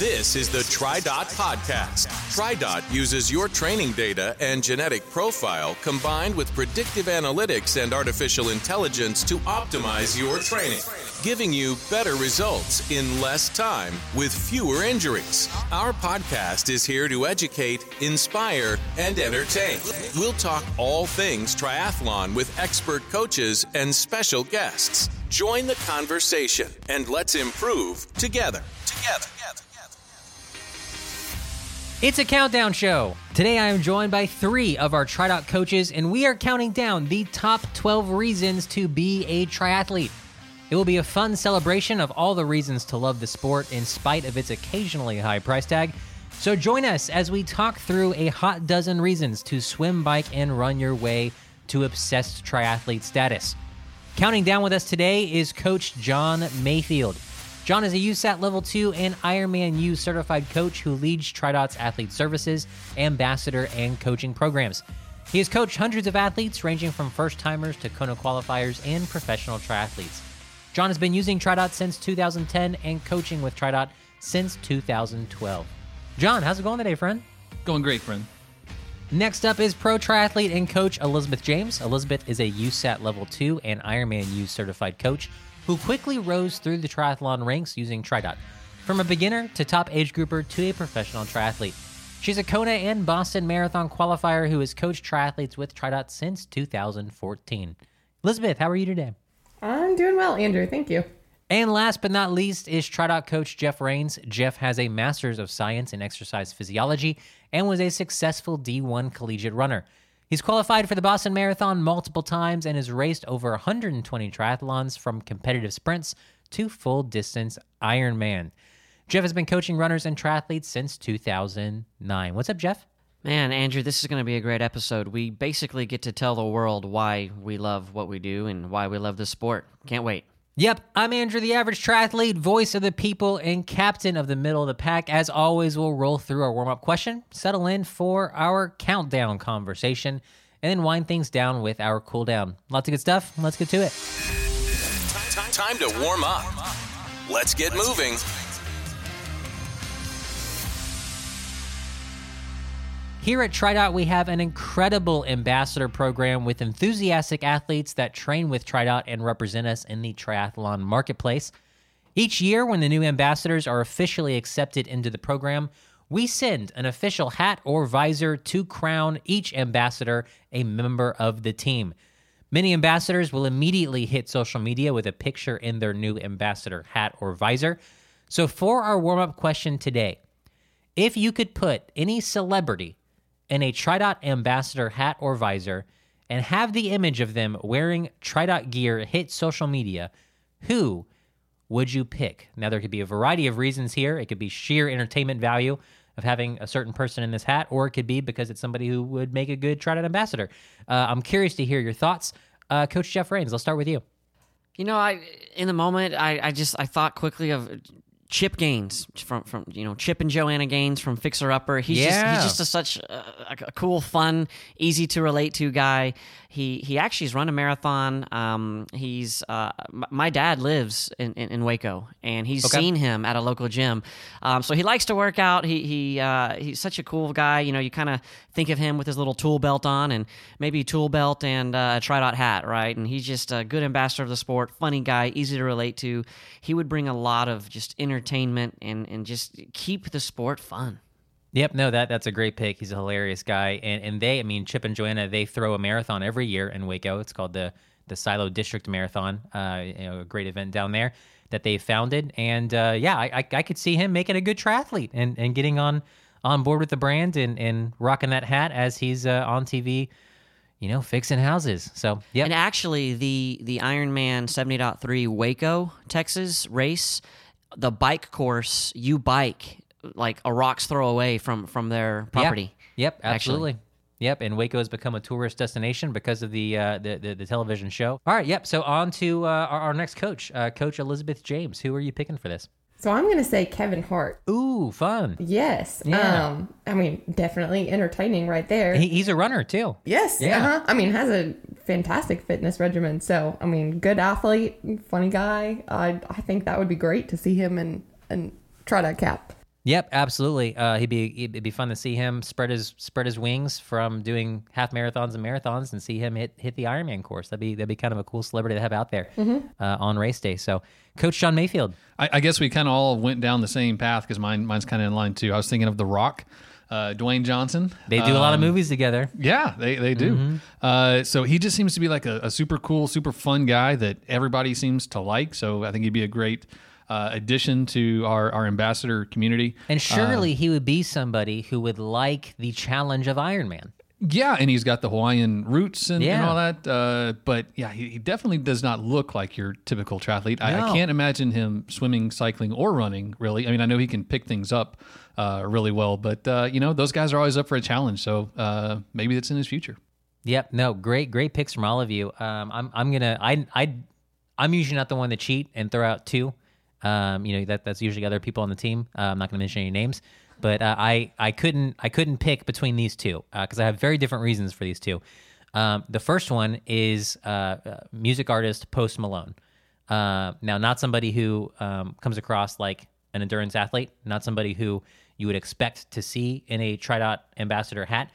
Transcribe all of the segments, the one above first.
This is the TriDot Podcast. TriDot uses your training data and genetic profile combined with predictive analytics and artificial intelligence to optimize your training, giving you better results in less time with fewer injuries. Our podcast is here to educate, inspire, and entertain. We'll talk all things triathlon with expert coaches and special guests. Join the conversation and let's improve together. Together. It's a countdown show. Today I am joined by three of our TriDot coaches, and we are counting down the top 12 reasons to be a triathlete. It will be a fun celebration of all the reasons to love the sport in spite of its occasionally high price tag. So join us as we talk through a hot dozen reasons to swim, bike, and run your way to obsessed triathlete status. Counting down with us today is Coach John Mayfield. John is a USAT Level 2 and Ironman U certified coach who leads TriDot's athlete services, ambassador, and coaching programs. He has coached hundreds of athletes, ranging from first timers to Kona qualifiers and professional triathletes. John has been using TriDot since 2010 and coaching with TriDot since 2012. John, how's it going today, friend? Going great, friend. Next up is pro triathlete and coach Elizabeth James. Elizabeth is a USAT Level 2 and Ironman U certified coach who quickly rose through the triathlon ranks using TriDot. From a beginner to top age grouper to a professional triathlete. She's a Kona and Boston Marathon qualifier who has coached triathletes with TriDot since 2014. Elizabeth, how are you today? I'm doing well, Andrew. Thank you. And last but not least is TriDot coach Jeff Rains. Jeff has a master's of science in exercise physiology and was a successful D1 collegiate runner. He's qualified for the Boston Marathon multiple times and has raced over 120 triathlons from competitive sprints to full distance Ironman. Jeff has been coaching runners and triathletes since 2009. What's up, Jeff? Man, Andrew, this is going to be a great episode. We basically get to tell the world why we love what we do and why we love the sport. Can't wait. Yep, I'm Andrew, the average triathlete, voice of the people, and captain of the middle of the pack. As always, we'll roll through our warm up question, settle in for our countdown conversation, and then wind things down with our cool down. Lots of good stuff. Let's get to it. Time to warm up. Let's get moving. Here at TriDot, we have an incredible ambassador program with enthusiastic athletes that train with TriDot and represent us in the triathlon marketplace. Each year, when the new ambassadors are officially accepted into the program, we send an official hat or visor to crown each ambassador a member of the team. Many ambassadors will immediately hit social media with a picture in their new ambassador hat or visor. So, for our warm up question today, if you could put any celebrity in a TriDot ambassador hat or visor and have the image of them wearing TriDot gear hit social media, who would you pick? Now, there could be a variety of reasons here. It could be sheer entertainment value of having a certain person in this hat, or it could be because it's somebody who would make a good TriDot ambassador. Uh, I'm curious to hear your thoughts. Uh, Coach Jeff Rains, let's start with you. You know, I in the moment, I, I just I thought quickly of Chip Gaines from from you know Chip and Joanna Gaines from Fixer Upper. He's Yeah. just he's just a, such a, a cool, fun, easy to relate to guy. He he actually has run a marathon. Um, he's uh, m- my dad lives in, in, in Waco, and he's Okay. seen him at a local gym. Um, so he likes to work out. He he uh, he's such a cool guy. You know, you kind of think of him with his little tool belt on, and maybe tool belt and uh, a TriDot hat, right? And he's just a good ambassador of the sport, funny guy, easy to relate to. He would bring a lot of just entertainment and and just keep the sport fun. Yep, no, that that's a great pick. He's a hilarious guy, and and they, I mean, Chip and Joanna, they throw a marathon every year in Waco. It's called the the Silo District Marathon. Uh, you know, a great event down there that they founded, and uh, yeah, I, I I could see him making a good triathlete and and getting on on board with the brand and and rocking that hat as he's uh, on TV, you know, fixing houses. So yeah, And actually, the the Ironman 70.3 Waco, Texas race, the bike course, you bike like a rock's throw away from from their property. Yep, actually. absolutely. Yep, and Waco has become a tourist destination because of the uh, the, the the television show. All right, yep. So on to uh, our, our next coach, uh, Coach Elizabeth James. Who are you picking for this? So I'm going to say Kevin Hart. Ooh, fun. Yes. Yeah. Um, I mean, definitely entertaining right there. He, he's a runner too. yes. Yeah. Uh-huh. I mean, has a fantastic fitness regimen. So, I mean, good athlete, funny guy. I I think that would be great to see him and and TriDot cap. Yep, absolutely. Uh, he'd be it'd be fun to see him spread his spread his wings from doing half marathons and marathons, and see him hit hit the Ironman course. That'd be that'd be kind of a cool celebrity to have out there uh, on race day. So, Coach John Mayfield. I, I guess we kind of all went down the same path because mine mine's kind of in line too. I was thinking of The Rock, uh, Dwayne Johnson. They do a lot of Um, movies together. Yeah, they, they do. Uh, so he just seems to be like a, a super cool, super fun guy that everybody seems to like. So I think he'd be a great uh, addition to our, our ambassador community. And surely he would be somebody who would like the challenge of Ironman. Yeah, and he's got the Hawaiian roots and, and all that. Uh, but yeah, he, he definitely does not look like your typical triathlete. I, I can't imagine him swimming, cycling, or running. Really, I mean, I know he can pick things up uh, really well, but uh, you know, those guys are always up for a challenge. So uh, maybe that's in his future. Yep. No, great, great picks from all of you. Um, I'm, I'm gonna, I, I, I'm usually not the one to cheat and throw out two. Um, you know that that's usually other people on the team. Uh, I'm not gonna mention any names, but uh, I, I couldn't, I couldn't pick between these two because I have very different reasons for these two. Um, the first one is uh, uh, music artist Post Malone. Uh, now, not somebody who um, comes across like an endurance athlete, not somebody who you would expect to see in a TriDot ambassador hat,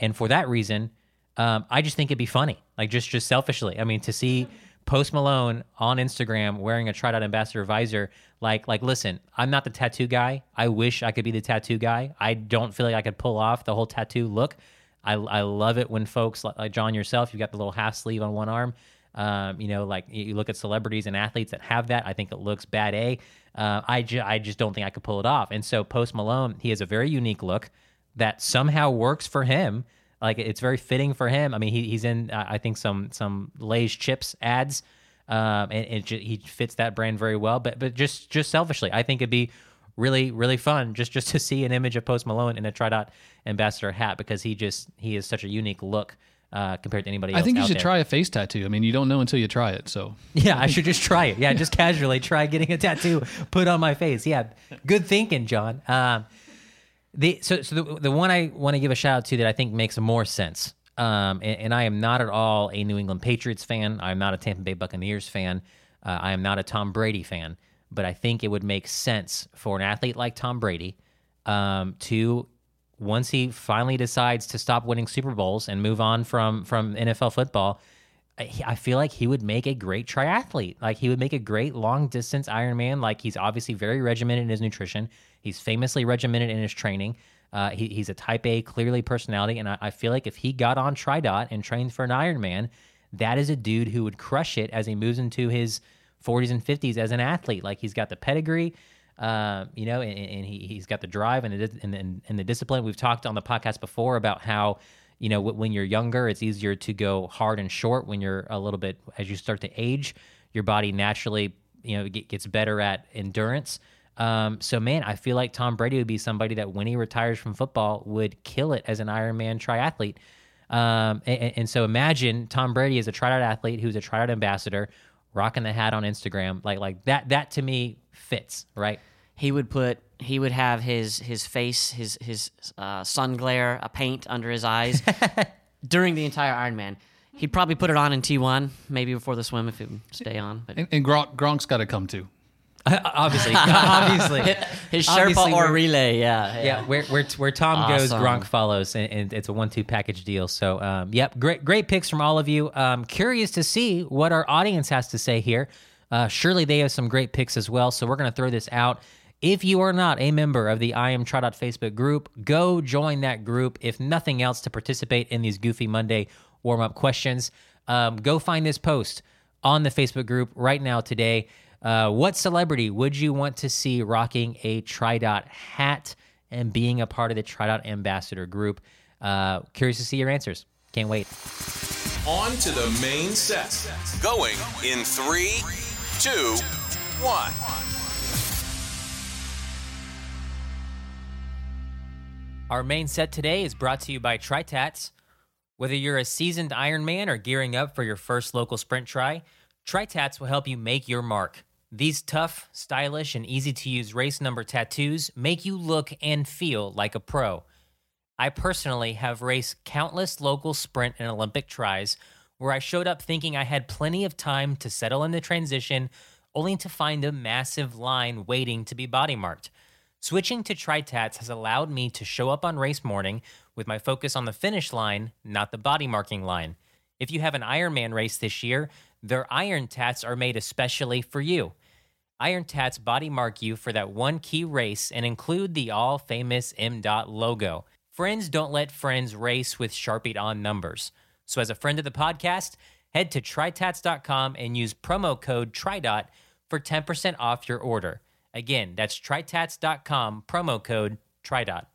and for that reason, um, I just think it'd be funny, like just just selfishly. I mean, to see Post Malone on Instagram wearing a TriDot ambassador visor, like like listen, I'm not the tattoo guy. I wish I could be the tattoo guy. I don't feel like I could pull off the whole tattoo look. I, I love it when folks like, like John yourself, you got the little half sleeve on one arm. Um, you know, like you look at celebrities and athletes that have that. I think it looks bad. A. Uh, I ju- I just don't think I could pull it off. And so Post Malone, he has a very unique look that somehow works for him. Like it's very fitting for him. I mean, he, he's in I think some some Lay's chips ads, um, and it, he fits that brand very well. But but just just selfishly, I think it'd be really really fun just just to see an image of Post Malone in a TriDot ambassador hat because he just he is such a unique look uh, compared to anybody else. I think you should there. try a face tattoo. I mean, you don't know until you try it. So Yeah, I should just try it. Yeah, just casually try getting a tattoo put on my face. Yeah, good thinking, John. Um, the so so the, the one I want to give a shout out to that I think makes more sense. Um, and, and I am not at all a New England Patriots fan. I am not a Tampa Bay Buccaneers fan. Uh, I am not a Tom Brady fan. But I think it would make sense for an athlete like Tom Brady um, to once he finally decides to stop winning Super Bowls and move on from from NFL football, I I feel like he would make a great triathlete. Like he would make a great long distance Ironman. Like he's obviously very regimented in his nutrition. He's famously regimented in his training. Uh, he, he's a Type A, clearly personality, and I, I feel like if he got on TriDot and trained for an Ironman, that is a dude who would crush it as he moves into his 40s and 50s as an athlete. Like he's got the pedigree, uh, you know, and, and he, he's got the drive and the, and, and, and the discipline. We've talked on the podcast before about how, you know, when you're younger, it's easier to go hard and short. When you're a little bit, as you start to age, your body naturally, you know, gets better at endurance. Um, so, man, I feel like Tom Brady would be somebody that when he retires from football would kill it as an Ironman triathlete. Um, and, and so imagine Tom Brady is a TriDot athlete who's a TriDot ambassador, rocking the hat on Instagram. Like, like that, that to me fits, right? he would put he would have his his face his his uh, sun glare a paint under his eyes during the entire Ironman. He'd probably put it on in T1 maybe before the swim if it would stay on. But and, and Gronk, Gronk's got to come too. obviously, obviously. his Obviously, Sherpa or relay, yeah, Yeah, where where where Tom goes, Gronk follows, and, and it's a one-two package deal. So, um, yep, great great picks from all of you. Um, curious to see what our audience has to say here. Uh, surely they have some great picks as well. So we're gonna throw this out. If you are not a member of the I Am TriDot Facebook group, go join that group. If nothing else, to participate in these Goofy Monday warm up questions. Um, go find this post on the Facebook group right now today. Uh, what celebrity would you want to see rocking a TriDot hat and being a part of the TriDot ambassador group? Uh, curious to see your answers. Can't wait. On to the main set. Going in three, two, one. Our main set today is brought to you by TriTats. Whether you're a seasoned Ironman or gearing up for your first local sprint try, TriTats will help you make your mark. These tough, stylish, and easy to use race number tattoos make you look and feel like a pro. I personally have raced countless local sprint and Olympic tries where I showed up thinking I had plenty of time to settle in the transition, only to find a massive line waiting to be body marked. Switching to TriTats has allowed me to show up on race morning with my focus on the finish line, not the body marking line. If you have an Ironman race this year, their Iron Tats are made especially for you. Iron Tats body mark you for that one key race and include the all famous M. Dot logo. Friends don't let friends race with Sharpie on numbers. So, as a friend of the podcast, head to tritats.com and use promo code TRIDOT for 10% off your order. Again, that's tritats.com, promo code TRIDOT.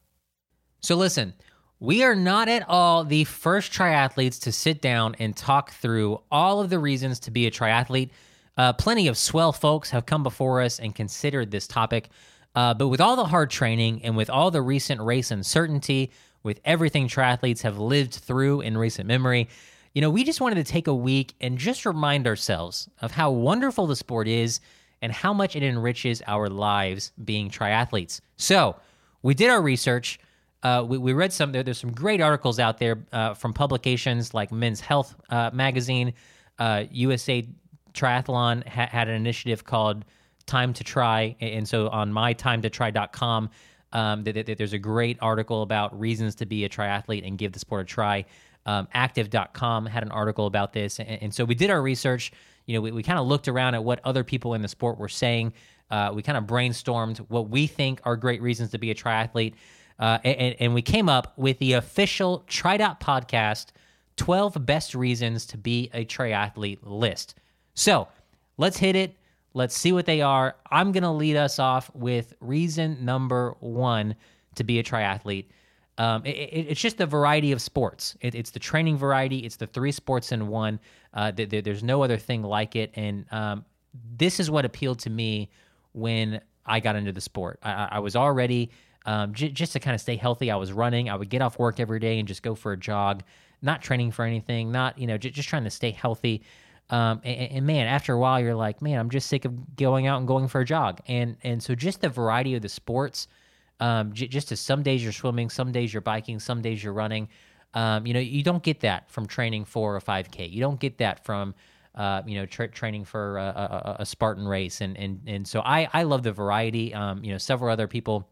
So, listen, we are not at all the first triathletes to sit down and talk through all of the reasons to be a triathlete. Uh, plenty of swell folks have come before us and considered this topic. Uh, but with all the hard training and with all the recent race uncertainty, with everything triathletes have lived through in recent memory, you know, we just wanted to take a week and just remind ourselves of how wonderful the sport is and how much it enriches our lives being triathletes. So we did our research. Uh, we, we, read some. There, there's some great articles out there uh, from publications like Men's Health uh, magazine, USA uh, Triathlon ha- had an initiative called Time to Try, and so on mytimetotry.com, um, th- th- there's a great article about reasons to be a triathlete and give the sport a try. Um, active.com had an article about this, and, and, so we did our research. You know, we, we kind of looked around at what other people in the sport were saying. Uh, we kind of brainstormed what we think are great reasons to be a triathlete, uh, and, and we came up with the official TriDot podcast 12 best reasons to be a triathlete list. So let's hit it. Let's see what they are. I'm going to lead us off with reason number one to be a triathlete. Um, it, it, it's just the variety of sports. It, it's the training variety. It's the three sports in one. Uh, th- th- there's no other thing like it. And um, this is what appealed to me when I got into the sport. I, I was already um, j- just to kind of stay healthy. I was running. I would get off work every day and just go for a jog, not training for anything, not you know j- just trying to stay healthy. Um, and, and, man, after a while, you're like, man, I'm just sick of going out and going for a jog. And and so just the variety of the sports, um, j- just as some days you're swimming, some days you're biking, some days you're running. Um, you know, you don't get that from training for a 5K. You don't get that from uh, you know, tra- training for a, a, a, Spartan race, and and and so I I love the variety. Um, you know, several other people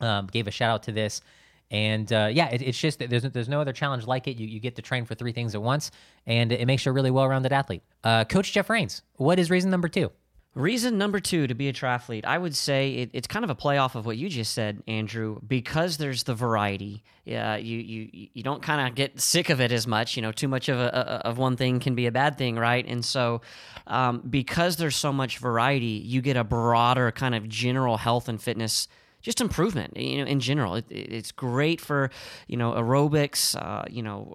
um, gave a shout out to this. And uh, yeah, it, it's just there's there's no other challenge like it. You you get to train for three things at once, and it makes you a really well-rounded athlete. Uh, Coach Jeff Rains, what is reason number two? Reason number two to be a triathlete, I would say it, it's kind of a playoff of what you just said, Andrew. Because there's the variety, uh, you you you don't kind of get sick of it as much. You know, too much of a, of one thing can be a bad thing, right? And so, um, because there's so much variety, you get a broader kind of general health and fitness just improvement you know in general. It, it's great for you know aerobics uh, you know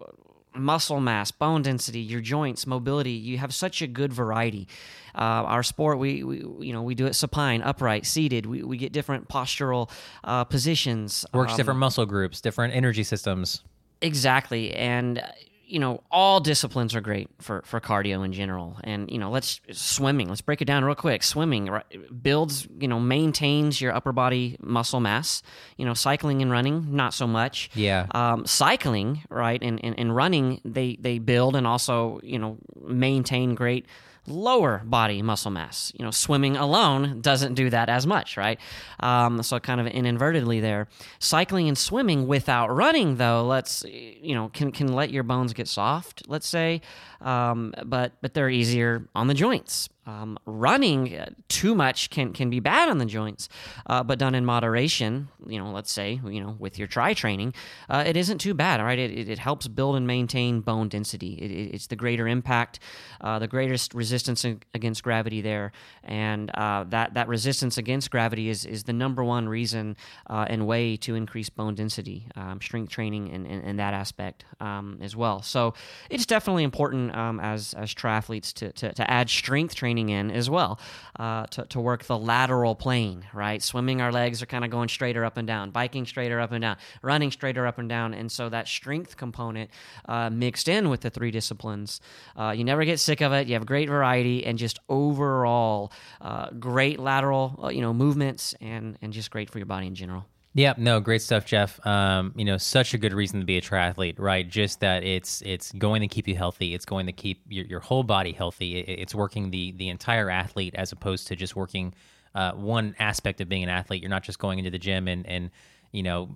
muscle mass bone density your joints mobility. You have such a good variety. Uh, our sport we, we you know we do it supine upright seated. We, we get different postural uh, positions works um, different muscle groups different energy systems. Exactly and you know, all disciplines are great for, for cardio in general. And, you know, let's swimming, let's break it down real quick. Swimming right, builds, you know, maintains your upper body muscle mass. You know, cycling and running, not so much. Yeah. Um, cycling, right, and, and, and running, they, they build and also, you know, maintain great lower body muscle mass. You know, swimming alone doesn't do that as much, right? Um, so kind of inadvertently there. Cycling and swimming without running, though, let's you know can can let your bones get soft. Let's say, um, but but they're easier on the joints. Um, running uh, too much can can be bad on the joints, uh, but done in moderation, you know, let's say, you know, with your tri training, uh, it isn't too bad. All right, it, it, helps build and maintain bone density. It, it's the greater impact, uh, the greatest resistance against gravity there, and uh, that that resistance against gravity is is the number one reason uh, and way to increase bone density, um, strength training, and, and, and that aspect um, as well. So it's definitely important um, as as triathletes to, to to add strength training in as well uh, to, to work the lateral plane, right? Swimming, our legs are kind of going straighter up and down, biking straighter up and down, running straighter up and down. And so that strength component uh, mixed in with the three disciplines, uh, you never get sick of it. You have great variety and just overall uh, great lateral, uh, you know, movements and, and just great for your body in general. Yeah, no, great stuff, Jeff. Um, you know, such a good reason to be a triathlete, right? Just that it's it's going to keep you healthy. It's going to keep your, your whole body healthy. It, it's working the the entire athlete as opposed to just working uh, one aspect of being an athlete. You're not just going into the gym and and you know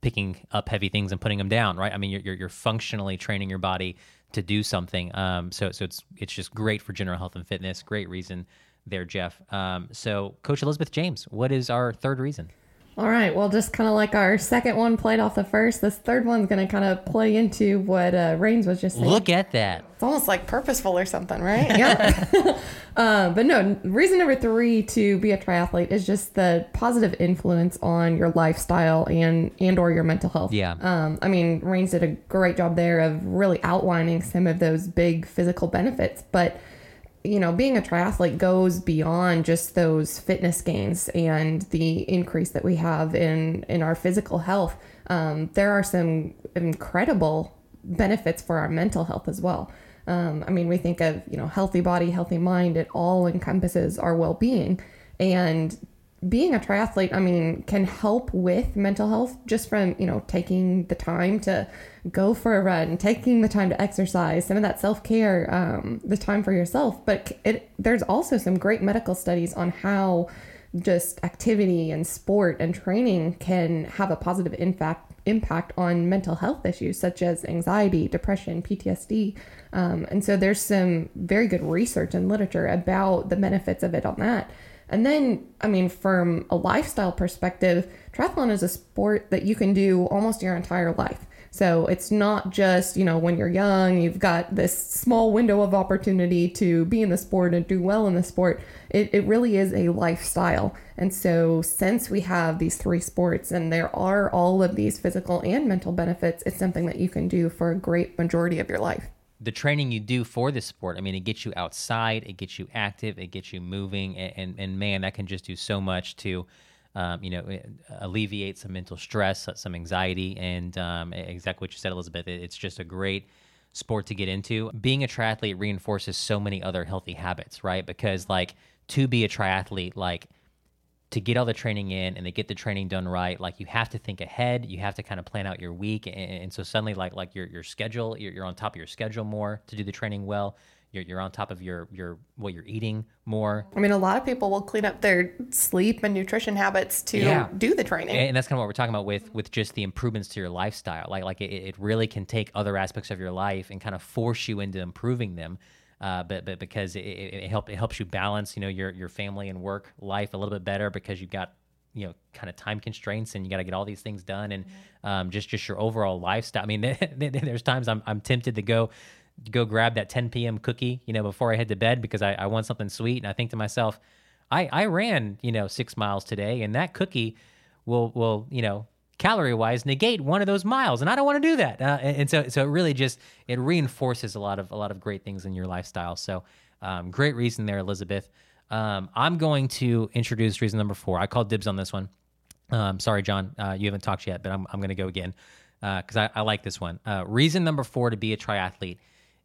picking up heavy things and putting them down, right? I mean, you're you're, you're functionally training your body to do something. Um, so so it's it's just great for general health and fitness. Great reason there, Jeff. Um, so Coach Elizabeth James, what is our third reason? All right. Well, just kind of like our second one played off the first, this third one's going to kind of play into what uh, Rains was just saying. Look at that. It's almost like purposeful or something, right? yeah. uh, but no, reason number three to be a triathlete is just the positive influence on your lifestyle and and or your mental health. Yeah. Um, I mean, Rains did a great job there of really outlining some of those big physical benefits, but you know, being a triathlete goes beyond just those fitness gains and the increase that we have in in our physical health. Um, there are some incredible benefits for our mental health as well. Um, I mean, we think of you know healthy body, healthy mind. It all encompasses our well being, and being a triathlete, I mean, can help with mental health just from, you know, taking the time to go for a run, taking the time to exercise, some of that self care, um, the time for yourself. But it, there's also some great medical studies on how just activity and sport and training can have a positive impact impact on mental health issues such as anxiety, depression, PTSD. Um, and so there's some very good research and literature about the benefits of it on that. And then, I mean, from a lifestyle perspective, triathlon is a sport that you can do almost your entire life. So it's not just, you know, when you're young, you've got this small window of opportunity to be in the sport and do well in the sport. It, it really is a lifestyle. And so, since we have these three sports and there are all of these physical and mental benefits, it's something that you can do for a great majority of your life the training you do for this sport, I mean, it gets you outside, it gets you active, it gets you moving, and and, and man, that can just do so much to, um, you know, alleviate some mental stress, some anxiety, and um, exactly what you said, Elizabeth. It's just a great sport to get into. Being a triathlete reinforces so many other healthy habits, right? Because like to be a triathlete, like to get all the training in and they get the training done right, like you have to think ahead. You have to kind of plan out your week, and, and so suddenly, like like your your schedule, you're, you're, on top of your schedule more to do the training well. You're, you're on top of your your what you're eating more. I mean, a lot of people will clean up their sleep and nutrition habits to yeah. do the training, and that's kind of what we're talking about with with just the improvements to your lifestyle. Like like it, it really can take other aspects of your life and kind of force you into improving them uh, but but because it, it, it help it helps you balance you know your your family and work life a little bit better because you've got you know kind of time constraints and you got to get all these things done and um, just just your overall lifestyle. I mean, there's times I'm I'm tempted to go go grab that 10 p.m. cookie you know before I head to bed because I, I want something sweet and I think to myself, I I ran you know six miles today and that cookie will will you know calorie wise negate one of those miles and i don't want to do that. Uh, and, and, so so it really just it reinforces a lot of a lot of great things in your lifestyle. So um, great reason there elizabeth. Um, i'm going to introduce reason number four. I called dibs on this one. Um, sorry john uh, you haven't talked yet but i'm, I'm going to go again because uh, I, I, like this one. Uh, reason number four to be a triathlete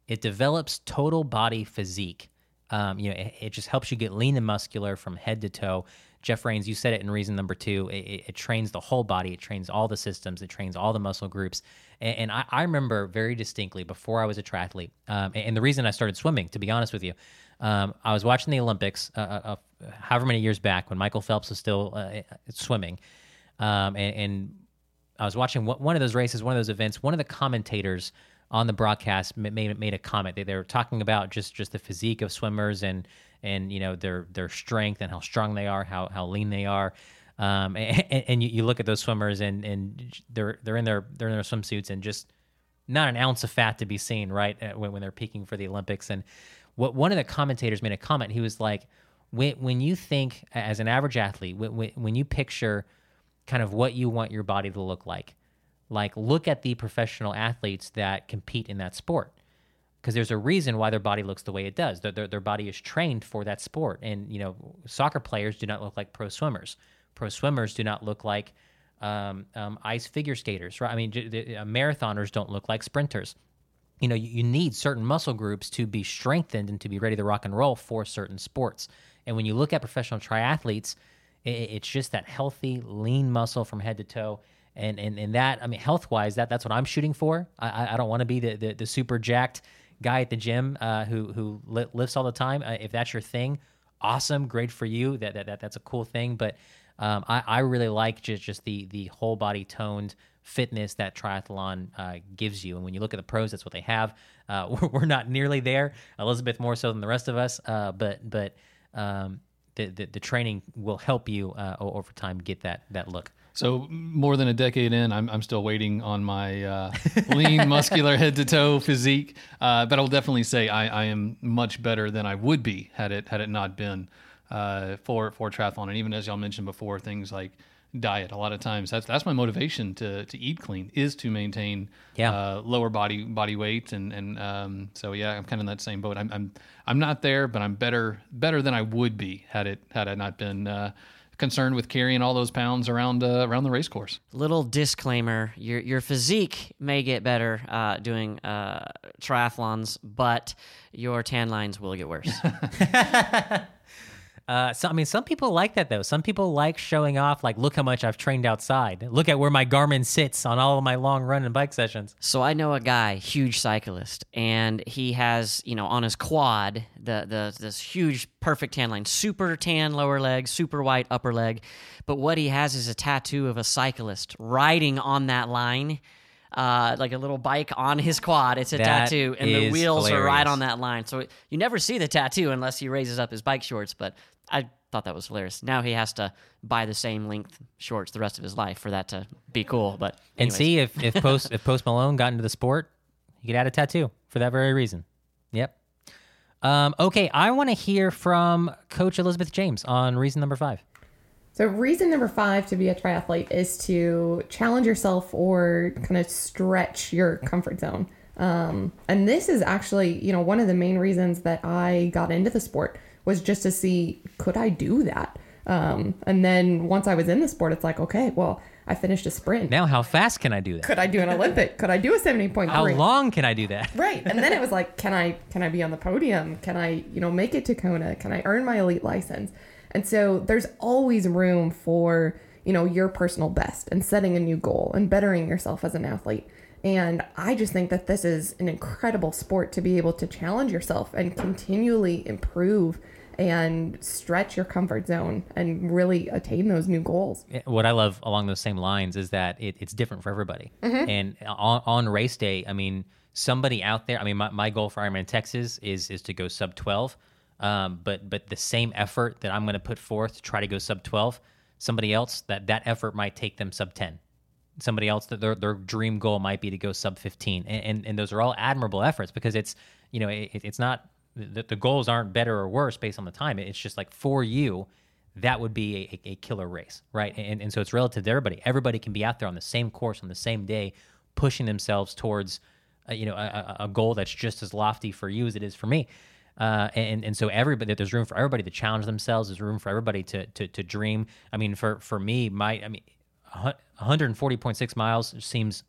it develops total body physique. Um, you know it, it just helps you get lean and muscular from head to toe Jeff Rains, you said it in reason number two. It, it, it, trains the whole body. It trains all the systems. It trains all the muscle groups. And, and I, I, remember very distinctly before I was a triathlete, um, and, and, the reason I started swimming, to be honest with you, um, I was watching the Olympics, uh, uh, however many years back when Michael Phelps was still uh, swimming, um, and, and, I was watching one of those races, one of those events. One of the commentators on the broadcast made made a comment. They, they were talking about just just the physique of swimmers and and you know their their strength and how strong they are, how how lean they are. Um, and, and you, you, look at those swimmers and and they're they're in their they're in their swimsuits and just not an ounce of fat to be seen, right? When, when they're peaking for the Olympics. And what one of the commentators made a comment. He was like, when when you think as an average athlete, when when you picture kind of what you want your body to look like, like look at the professional athletes that compete in that sport because there's a reason why their body looks the way it does. Their, their, their, body is trained for that sport. And, you know, soccer players do not look like pro swimmers. Pro swimmers do not look like um, um, ice figure skaters, right? I mean, the, uh, marathoners don't look like sprinters. You know, you, you need certain muscle groups to be strengthened and to be ready to rock and roll for certain sports. And when you look at professional triathletes, it, it's just that healthy, lean muscle from head to toe and and and that I mean health wise that that's what I'm shooting for. I I don't want to be the, the, the super jacked guy at the gym uh, who who lifts all the time, uh, if that's your thing, awesome, great for you. That that, that that's a cool thing. But um, I I really like just just the the whole body toned fitness that triathlon uh, gives you. And when you look at the pros, that's what they have. Uh, we're, we're not nearly there. Elizabeth more so than the rest of us. Uh, but but um, the, the the training will help you uh, over time get that that look. So more than a decade in, I'm, I'm still waiting on my uh, lean, muscular, head to toe physique. Uh, but I'll definitely say I, I am much better than I would be had it had it not been uh, for for triathlon. And even as y'all mentioned before, things like diet. A lot of times that's that's my motivation to to eat clean is to maintain Yeah. uh, lower body body weight and and um, so yeah, I'm kind of in that same boat. I'm I'm I'm not there, but I'm better better than I would be had it had I not been. Concerned with carrying all those pounds around uh, around the race course. Little disclaimer: your your physique may get better uh, doing uh, triathlons, but your tan lines will get worse. Uh, so I mean, some people like that though. Some people like showing off, like, look how much I've trained outside. Look at where my Garmin sits on all of my long run and bike sessions. So I know a guy, huge cyclist, and he has, you know, on his quad the the this huge perfect tan line, super tan lower leg, super white upper leg. But what he has is a tattoo of a cyclist riding on that line. Uh, like a little bike on his quad. It's a That tattoo, and the wheels are right on that line. So you never see the tattoo unless he raises up his bike shorts. But I thought that was hilarious. Now he has to buy the same length shorts the rest of his life for that to be cool. But And see if if Post if Post Malone got into the sport, he could add a tattoo for that very reason. Yep. Um, okay, I want to hear from Coach Elizabeth James on reason number five. So, reason number five to be a triathlete is to challenge yourself or kind of stretch your comfort zone. Um, and this is actually, you know, one of the main reasons that I got into the sport was just to see could I do that. Um, and then once I was in the sport, it's like, okay, well, I finished a sprint. Now, how fast can I do that? Could I do an Olympic? Could I do a seventy point How long can I do that? Right. And then it was like, can I can I be on the podium? Can I, you know, make it to Kona? Can I earn my elite license? And so there's always room for, you know, your personal best and setting a new goal and bettering yourself as an athlete. And I just think that this is an incredible sport to be able to challenge yourself and continually improve and stretch your comfort zone and really attain those new goals. what I love along those same lines is that it, it's different for everybody. Mm-hmm. And on, on race day, I mean, somebody out there. I mean, my, my goal for Ironman Texas is is to go sub twelve. Um, but but the same effort that I'm going to put forth to try to go sub twelve, somebody else that that effort might take them sub ten. Somebody else that their their dream goal might be to go sub fifteen, and and, and those are all admirable efforts because it's you know it, it's not the, the goals aren't better or worse based on the time. It's just like for you, that would be a, a killer race, right? And, and so it's relative to everybody. Everybody can be out there on the same course on the same day, pushing themselves towards, uh, you know, a- a goal that's just as lofty for you as it is for me. Uh, and and so everybody, there's room for everybody to challenge themselves. There's room for everybody to to, to dream. I mean, for for me, my I mean, 140.6 miles seems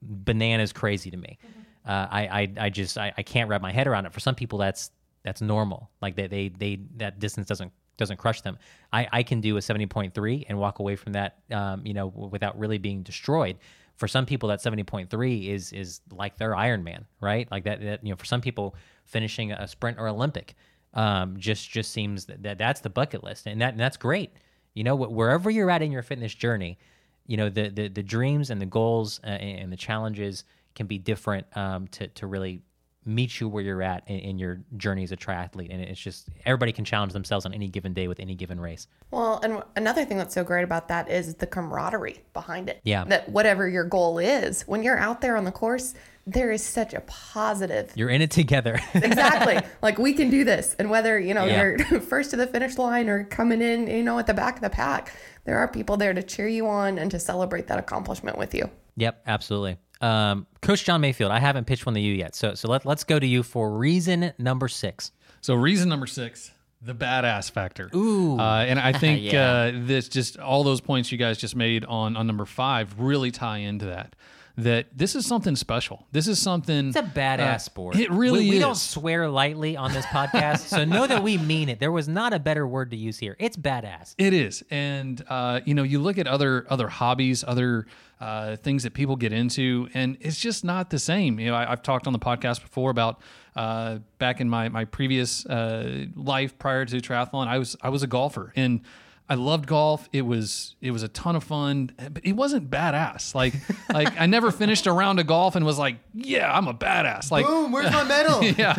bananas crazy to me. Uh, I, I I just I, I can't wrap my head around it. For some people, that's that's normal. Like they they, they that distance doesn't doesn't crush them. I, I can do a seventy point three and walk away from that, um, you know, w- without really being destroyed. For some people, that seventy point three is is like their Ironman, right? Like that, that you know, for some people, finishing a sprint or Olympic, um, just just seems that, that that's the bucket list, and that and that's great. You know, wherever you're at in your fitness journey, you know the the, the dreams and the goals uh, and and the challenges can be different um, to to really meet you where you're at in, in your journey as a triathlete and it's just everybody can challenge themselves on any given day with any given race Well, and another thing that's so great about that is the camaraderie behind it. Yeah. That whatever your goal is, when you're out there on the course, there is such a positive. you're in it together Exactly. like we can do this and whether you know Yeah. you're first to the finish line or coming in you know at the back of the pack there are people there to cheer you on and to celebrate that accomplishment with you. yep absolutely um, coach john mayfield i haven't pitched one to you yet so so let, let's go to you for reason number six So reason number six, the badass factor. Ooh, uh, and I think uh, this just all those points you guys just made on on number five really tie into that. That this is something special. This is something. It's a badass sport. It really we, we don't swear lightly on this podcast, so know that we mean it. There was not a better word to use here. It's badass. It is, and uh, you know, you look at other other hobbies, other uh, things that people get into, and it's just not the same. You know, I, I've talked on the podcast before about uh, back in my my previous uh, life prior to triathlon, I was I was a golfer, and I loved golf. It was it was a ton of fun, but it wasn't badass. Like like I never finished a round of golf and was like, yeah, I'm a badass. Like Boom, where's my medal? yeah.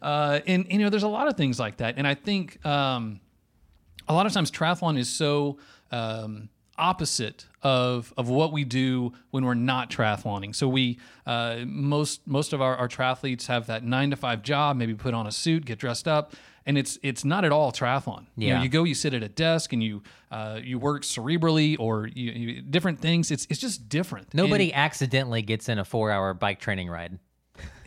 Uh, and, and, you know, there's a lot of things like that. And I think um, a lot of times triathlon is so um, opposite of of what we do when we're not triathloning. So we uh, most most of our, our triathletes have that nine to five job, maybe put on a suit, get dressed up. And it's it's not at all triathlon. You, know, Yeah. you go, you sit at a desk, and you uh, you work cerebrally or you, you, different things. It's it's just different. Nobody accidentally gets in a four-hour bike training ride.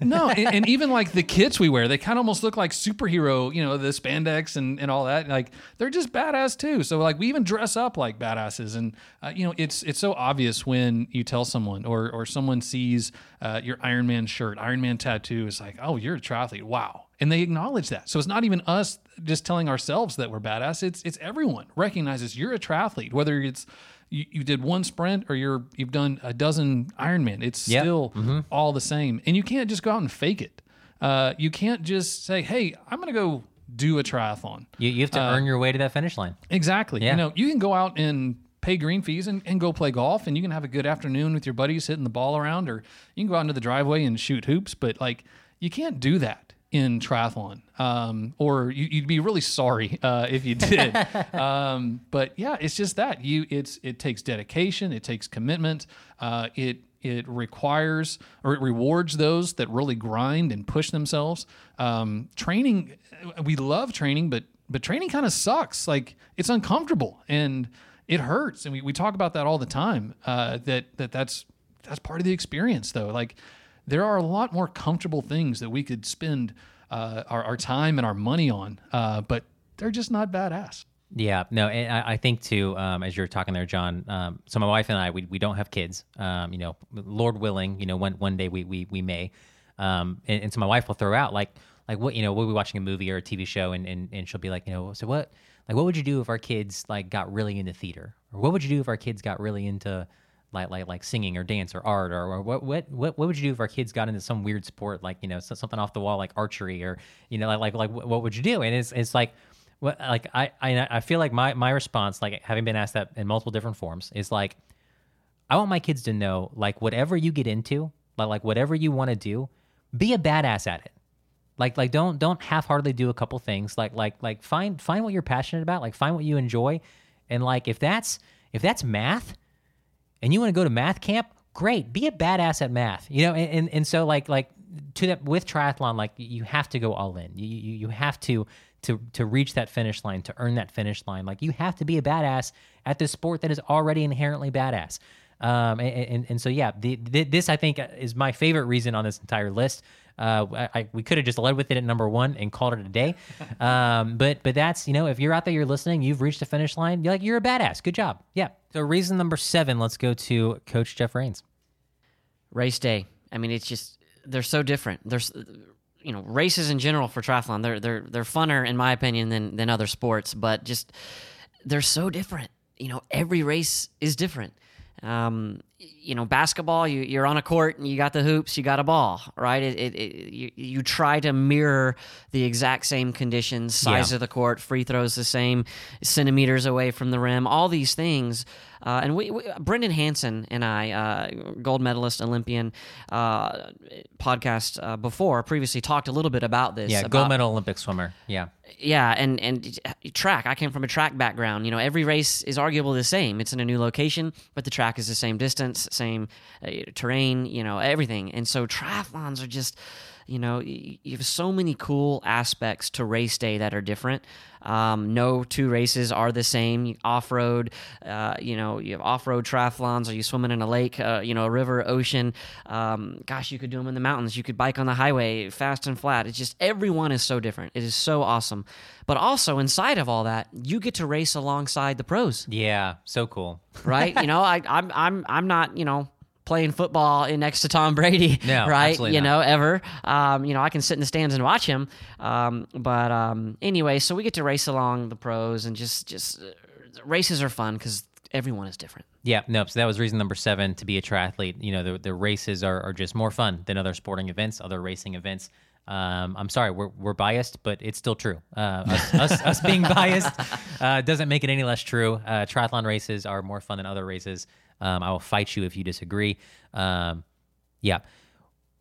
No, and, and even like the kits we wear, they kind of almost look like superhero, you know, the spandex and, and all that. Like they're just badass too. So like we even dress up like badasses, and uh, you know, it's it's so obvious when you tell someone or or someone sees uh, your Ironman shirt, Ironman tattoo. Is like, oh, you're a triathlete. Wow. And they acknowledge that. So it's not even us just telling ourselves that we're badass. It's it's everyone recognizes you're a triathlete, whether it's you, you did one sprint or you're you've done a dozen Ironman. It's Yep. still all the same, and you can't just go out and fake it. Uh, you can't just say, "Hey, I'm going to go do a triathlon." You, you have to earn your way to that finish line. Exactly. Yeah. You know, you can go out and pay green fees and, and go play golf, and you can have a good afternoon with your buddies hitting the ball around, or you can go out into the driveway and shoot hoops. But like, you can't do that in triathlon, um, or you, you'd be really sorry uh, if you did. um, but yeah, it's just that you. It's it takes dedication, it takes commitment, uh, it it requires or it rewards those that really grind and push themselves. Um, training, we love training, but but training kind of sucks. Like it's uncomfortable and it hurts, and we, we talk about that all the time. Uh, that that that's that's part of the experience, though. Like there are a lot more comfortable things that we could spend uh, our, our time and our money on, uh, but they're just not badass. Yeah, no, and I, I think too, um, as you're talking there, John. Um, so my wife and I, we, we don't have kids. Um, you know, Lord willing, you know, one one day we we, we may. Um, and, and so my wife will throw out like like what you know we'll be watching a movie or a TV show, and, and and she'll be like, you know, so what like what would you do if our kids like got really into theater, or what would you do if our kids got really into like like like singing or dance or art or, or what what what what would you do if our kids got into some weird sport like you know something off the wall like archery or you know like like like what would you do? And it's it's like what like I I I feel like my my response like having been asked that in multiple different forms is like I want my kids to know like whatever you get into like like whatever you want to do be a badass at it. Like like don't don't half-heartedly do a couple things. Like like like find find what you're passionate about like find what you enjoy. And like if that's if that's math and you want to go to math camp great be a badass at math you know and, and, and so like like to that with triathlon like you have to go all in. You, you you have to to to reach that finish line to earn that finish line. Like you have to be a badass at this sport that is already inherently badass. Um and and, and so yeah the, the, this i think is my favorite reason on this entire list uh, I, I, we could have just led with it at number one and called it a day, um, but but that's you know if you're out there, you're listening, you've reached the finish line, you're like you're a badass. Good job. Yeah. So reason number seven, let's go to Coach Jeff Rains. race day. I mean, it's just they're so different. There's you know races in general for triathlon. They're they're they're funner in my opinion than than other sports, but just they're so different. You know, every race is different. Um, you know, basketball, you, you're on a court and you got the hoops, you got a ball, right? It, it, it, you, you try to mirror the exact same conditions, size Yeah. of the court, free throws the same, centimeters away from the rim, all these things. Uh, and we, we, Brendan Hansen and I, uh, gold medalist, Olympian, uh, podcast uh, before, previously talked a little bit about this. Yeah, about, gold medal Olympic swimmer. Yeah. yeah, and and track. I came from a track background. You know, every race is arguable the same. It's in a new location, but the track is the same distance, same uh, terrain. You know, everything. And so triathlons are just, you know, you have so many cool aspects to race day that are different. Um, no two races are the same. Off road, uh, you know, you have off road triathlons. Are you swimming in a lake, uh, you know, a river, ocean? Um, gosh, you could do them in the mountains. You could bike on the highway, fast and flat. It's just everyone is so different. It is so awesome. But also inside of all that, you get to race alongside the pros Yeah. So cool. right? you know, I, I'm I'm I'm not you know playing football in next to Tom Brady, No, right? You not. know, ever. Um, you know, I can sit in the stands and watch him. Um, but um, anyway, so we get to race along the pros and just just uh, races are fun because everyone is different. Yeah, no. So that was reason number seven to be a triathlete. You know, the, the races are, are just more fun than other sporting events, other racing events. Um, I'm sorry, we're, we're biased, but it's still true. Uh, us, us, us being biased uh, doesn't make it any less true. Uh, triathlon races are more fun than other races. Um, I will fight you if you disagree. Um, yeah.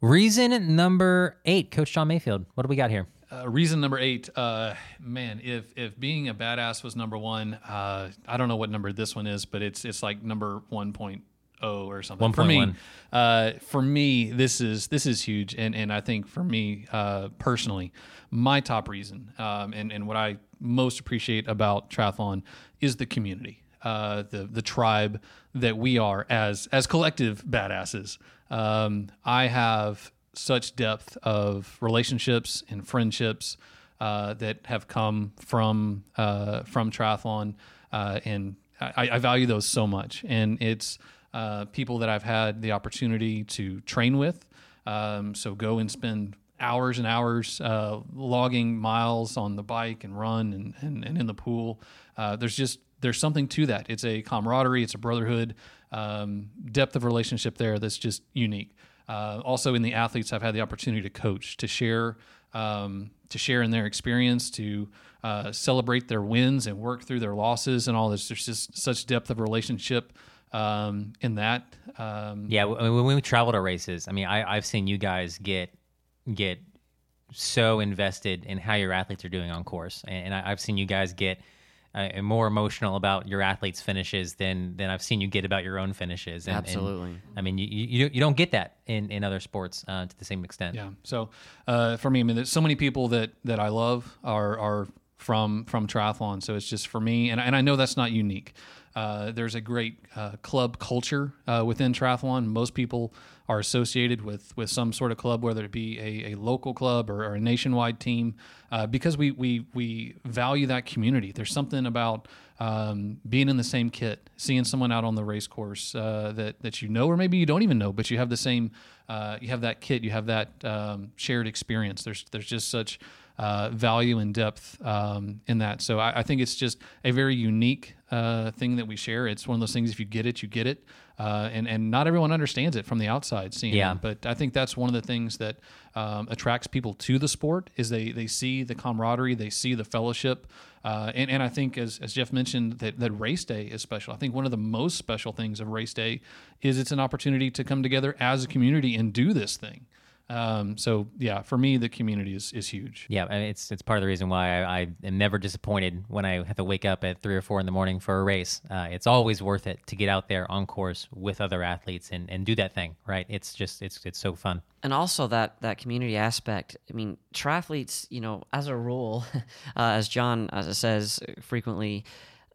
Reason number eight, Coach John Mayfield. What do we got here? Uh, reason number eight, uh, man, if if being a badass was number one, uh, I don't know what number this one is, but it's it's like number one point oh or something. For me, 1.1. uh, for me, this is this is huge, and and I think for me uh, personally, my top reason, um, and and what I most appreciate about triathlon is the community, uh, the the tribe that we are as as collective badasses. Um, I have such depth of relationships and friendships uh, that have come from uh, from triathlon, uh, and I, I value those so much. And it's uh, people that I've had the opportunity to train with. Um, so go and spend hours and hours uh, logging miles on the bike and run and, and, and in the pool. Uh, there's just there's something to that. It's a camaraderie. It's a brotherhood. Um, depth of relationship there that's just unique. Uh, also, in the athletes, I've had the opportunity to coach, to share, um, to share in their experience, to uh, celebrate their wins and work through their losses and all this. There's just such depth of relationship um, in that. Um, Yeah, when we travel to races, I mean, I, I've seen you guys get get so invested in how your athletes are doing on course, and, and I, I've seen you guys get uh, more emotional about your athletes' finishes than than I've seen you get about your own finishes. And, and, Absolutely. I mean, you, you you don't get that in, in other sports uh, to the same extent. Yeah. So uh, for me, I mean, there's so many people that that I love are are from from triathlon. So it's just for me, and and I know that's not unique. Uh, there's a great uh, club culture uh, within triathlon. Most people are associated with with some sort of club, whether it be a, a local club or, or a nationwide team, uh, because we we we value that community. There's something about um, being in the same kit, seeing someone out on the race course uh, that that you know, or maybe you don't even know, but you have the same, uh, you have that kit, you have that um, shared experience. There's there's just such uh, value and depth um, in that. So I, I think it's just a very unique uh, thing that we share. It's one of those things. If you get it, you get it, uh, and and not everyone understands it from the outside seeing Yeah. it. But I think that's one of the things that um, attracts people to the sport is they they see the camaraderie, they see the fellowship, uh, and and I think as as Jeff mentioned that that race day is special. I think one of the most special things of race day is it's an opportunity to come together as a community and do this thing. Um, so yeah, for me, the community is is huge. Yeah, and it's it's part of the reason why I, I am never disappointed when I have to wake up at three or four in the morning for a race. Uh, it's always worth it to get out there on course with other athletes and, and do that thing. Right? It's just it's it's so fun. and also that that community aspect. I mean, triathletes, you know, as a rule, uh, as John as it says frequently,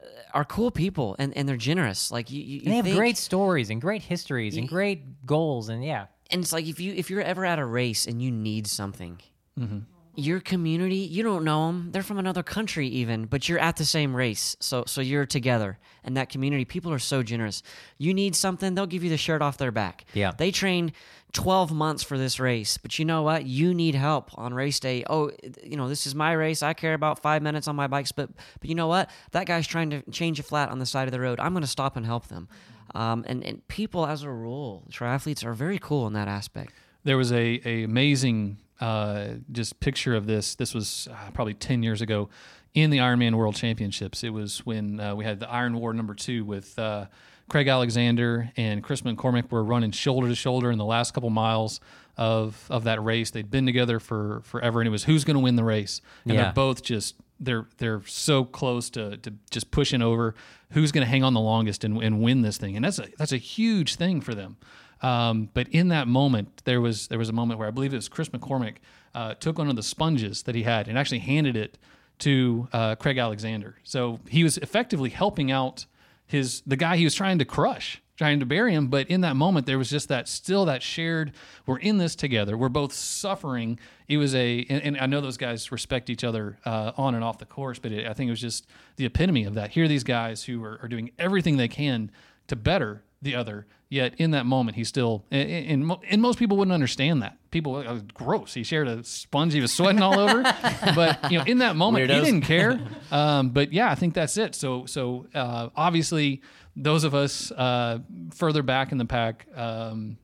uh, are cool people and, and they're generous. Like you, you, you And they have think- great stories and great histories and great goals and yeah. And it's like if you if you're ever at a race and you need something Mm-hmm. your community you don't know them they're from another country even but you're at the same race. So so you're together. And that community people are so generous. You need something they'll give you the shirt off their back. Yeah. they train 12 months for this race but you know what? You need help on race day. Oh you know this is my race. I care about five minutes on my bikes but but you know what? That guy's trying to change a flat on the side of the road. I'm going to stop and help them um, and, and people as a rule triathletes are very cool in that aspect There was a, a amazing uh, just picture of this. This was uh, probably ten years ago in the Ironman World Championships. It was when uh, we had the Iron War number two with uh, Craig Alexander and Chris McCormick were running shoulder to shoulder in the last couple miles of of that race. They'd been together for forever, and it was who's going to win the race. And Yeah. they're both just they're they're so close to, to just pushing over who's going to hang on the longest and, and win this thing? And that's a that's a huge thing for them. Um, but in that moment there was there was a moment where I believe it was Chris McCormick uh, took one of the sponges that he had and actually handed it to uh, Craig Alexander. So he was effectively helping out his the guy he was trying to crush trying to bury him but in that moment there was just that still that shared we're in this together we're both suffering it was a and, and i know those guys respect each other uh, on and off the course but it, i think it was just the epitome of that here are these guys who are, are doing everything they can to better the other. Yet in that moment, he still and, and, and most people wouldn't understand that. People, uh, gross. He shared a sponge. He was sweating all over. but you know, in that moment, Weirdos. he didn't care. Um, but yeah, I think that's it. So so uh, obviously, those of us uh, further back in the pack. Um,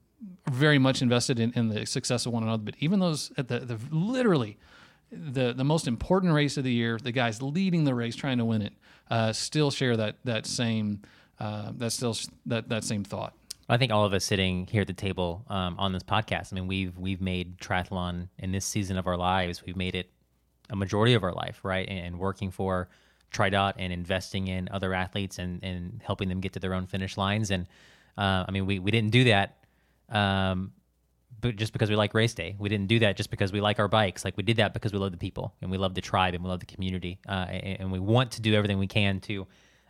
very much invested in, in the success of one another, but even those at the, the literally the the most important race of the year, the guys leading the race, trying to win it, uh, still share that that same uh, that still that that same thought. I think all of us sitting here at the table um, on this podcast. I mean, we've we've made triathlon in this season of our lives. We've made it a majority of our life, right? And, and working for TriDot and investing in other athletes and and helping them get to their own finish lines. And uh, I mean, we we didn't do that. Um, but just because we like race day, we didn't do that just because we like our bikes. Like we did that because we love the people and we love the tribe and we love the community, uh, and, and we want to do everything we can to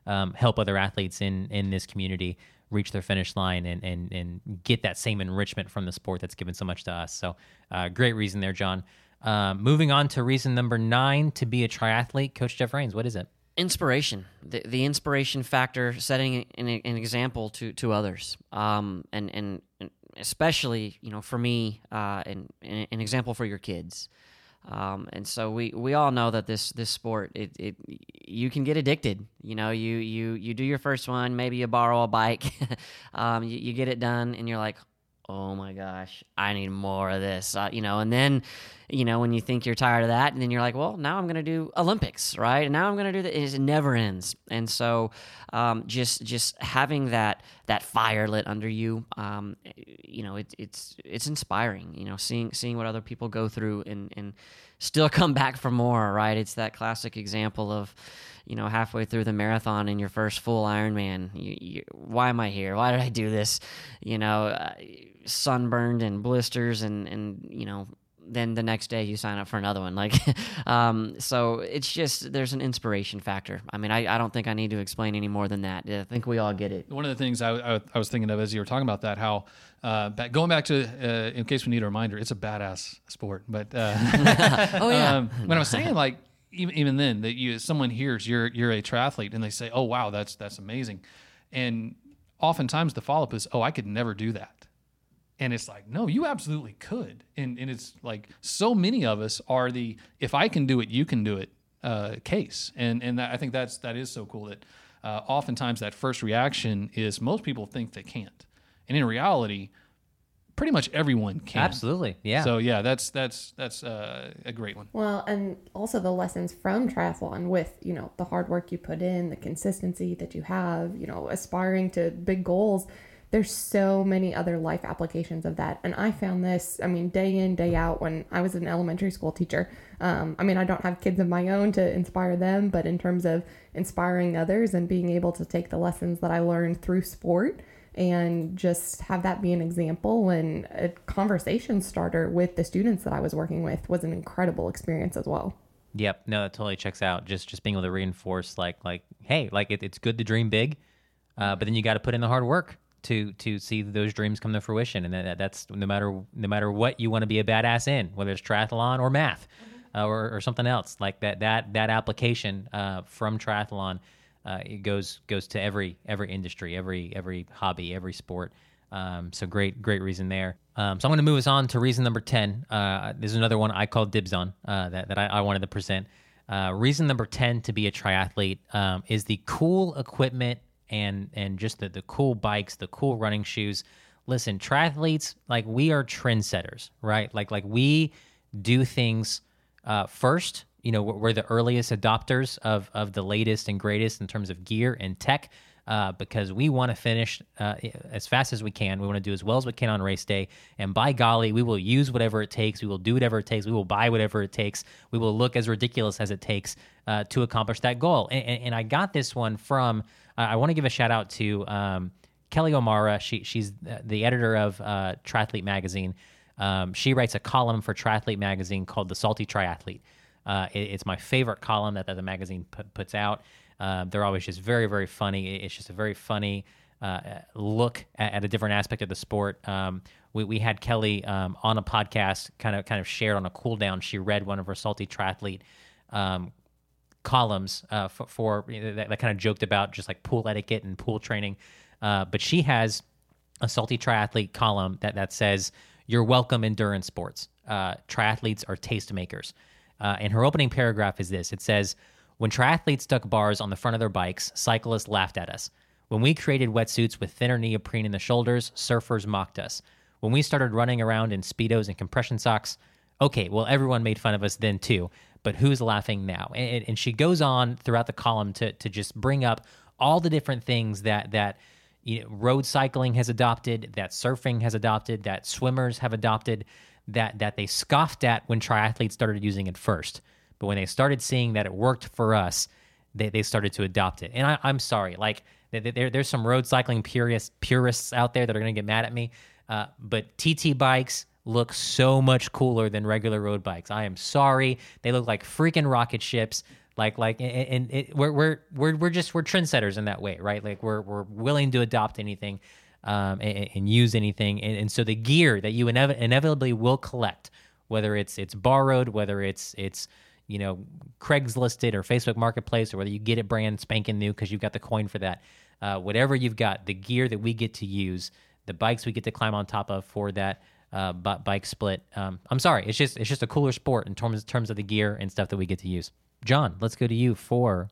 um, help other athletes in in this community reach their finish line and and and get that same enrichment from the sport that's given so much to us. So, uh, great reason there, John. Um, moving on to reason number nine to be a triathlete, Coach Jeff Rains. What is it? inspiration the, the inspiration factor setting an, an example to to others um and and, and especially you know for me uh an, an example for your kids um and so we we all know that this this sport it, it you can get addicted you know you you you do your first one maybe you borrow a bike um you, you get it done and you're like oh my gosh, I need more of this, uh, you know, and then, you know, when you think you're tired of that, and then you're like, well, now I'm going to do Olympics, right? And now I'm going to do that. It never ends. And so, um, just just having that that fire lit under you, um, you know, it, it's it's inspiring. You know, seeing seeing what other people go through and and still come back for more, right? It's that classic example of you know, halfway through the marathon in your first full Ironman, you, you, why am I here? Why did I do this? You know, uh, sunburned and blisters, and and you know, then the next day you sign up for another one. Like, um, so it's just there's an inspiration factor. I mean, I, I don't think I need to explain any more than that. I think we all get it. One of the things I, I, I was thinking of as you were talking about that, how uh, back, going back to, uh, in case we need a reminder, it's a badass sport. But uh, oh yeah, um, when I was saying like even even then that you someone hears you're you're a triathlete and they say, oh wow, that's that's amazing, and oftentimes the follow up is, oh, I could never do that. And it's like, no, you absolutely could. And, and it's like so many of us are the if I can do it, you can do it uh, case. And and that, I think that's that is so cool that uh, oftentimes that first reaction is most people think they can't, and in reality, pretty much everyone can. Absolutely, yeah. So yeah, that's that's that's uh, a great one. Well, and also the lessons from triathlon with, you know, the hard work you put in, the consistency that you have, you know, aspiring to big goals. There's so many other life applications of that. And I found this, I mean, day in, day out when I was an elementary school teacher. Um, I mean, I don't have kids of my own to inspire them, but in terms of inspiring others and being able to take the lessons that I learned through sport and just have that be an example and a conversation starter with the students that I was working with was an incredible experience as well. Yep, no, that totally checks out. Just just being able to reinforce like like hey, like it, it's good to dream big, uh, but then you got to put in the hard work to to see those dreams come to fruition, and that, that's no matter no matter what you want to be a badass in, whether it's triathlon or math, uh, or or something else like that that that application uh, from triathlon. Uh, it goes goes to every every industry, every every hobby, every sport. Um, so great great reason there. Um, so I'm going to move us on to reason number ten. Uh, this is another one I called dibs on uh, that that I, I wanted to present. Uh, reason number ten to be a triathlete um, is the cool equipment and and just the the cool bikes, the cool running shoes. Listen, triathletes like we are trendsetters, right? Like like we do things uh, first you know we're the earliest adopters of of the latest and greatest in terms of gear and tech uh, because we want to finish uh, as fast as we can. We want to do as well as we can on race day. And by golly, we will use whatever it takes. We will do whatever it takes. We will buy whatever it takes. We will look as ridiculous as it takes uh, to accomplish that goal. And, and, and I got this one from, I want to give a shout out to um, Kelly O'Mara. She, she's the editor of uh, Triathlete Magazine. Um, she writes a column for Triathlete Magazine called The Salty Triathlete. Uh, it, it's my favorite column that, that the magazine put, puts out. Uh, they're always just very, very funny. It's just a very funny uh, look at, at, a different aspect of the sport. Um, we, we had Kelly um, on a podcast, kind of kind of shared on a cool down. She read one of her salty triathlete um, columns uh, for, for that, that, kind of joked about just like pool etiquette and pool training. Uh, but she has a salty triathlete column that that says you're welcome endurance sports. Uh, triathletes are tastemakers. Uh, and her opening paragraph is this: It says, "When triathletes stuck bars on the front of their bikes, cyclists laughed at us. When we created wetsuits with thinner neoprene in the shoulders, surfers mocked us. When we started running around in speedos and compression socks, okay, well everyone made fun of us then too. But who's laughing now?" And, and she goes on throughout the column to to just bring up all the different things that that you know, road cycling has adopted, that surfing has adopted, that swimmers have adopted, that that they scoffed at when triathletes started using it first. But when they started seeing that it worked for us, they, they started to adopt it. And I, am sorry, like there, there's some road cycling purists purists out there that are going to get mad at me. Uh, but TT bikes look so much cooler than regular road bikes. I am sorry, they look like freaking rocket ships like like and, it, we're we're we're we're just we're trendsetters in that way right like we're we're willing to adopt anything um, and, and, use anything and, and, so the gear that you inev- inevitably will collect whether it's it's borrowed whether it's it's you know craigslisted or facebook marketplace or whether you get it brand spanking new because you've got the coin for that uh, whatever you've got the gear that we get to use the bikes we get to climb on top of for that uh, bike split um, i'm sorry it's just it's just a cooler sport in terms terms of the gear and stuff that we get to use John, let's go to you for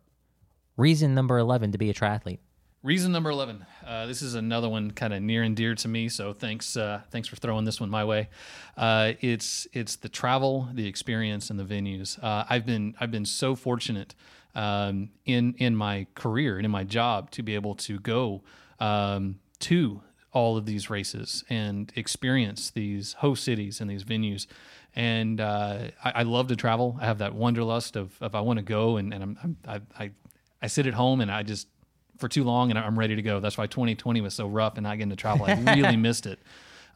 reason number 11 to be a triathlete. Reason number 11. Uh, this is another one kind of near and dear to me, so thanks uh, thanks for throwing this one my way. Uh, it's it's the travel, the experience, and the venues. Uh, I've been I've been so fortunate um, in in my career and in my job to be able to go um, to all of these races and experience these host cities and these venues and uh, I, I, love to travel. I have that wanderlust of, of I want to go, and, and I'm, I'm, I, I sit at home and I just for too long and I'm ready to go. That's why 2020 was so rough and not getting to travel. I really missed it,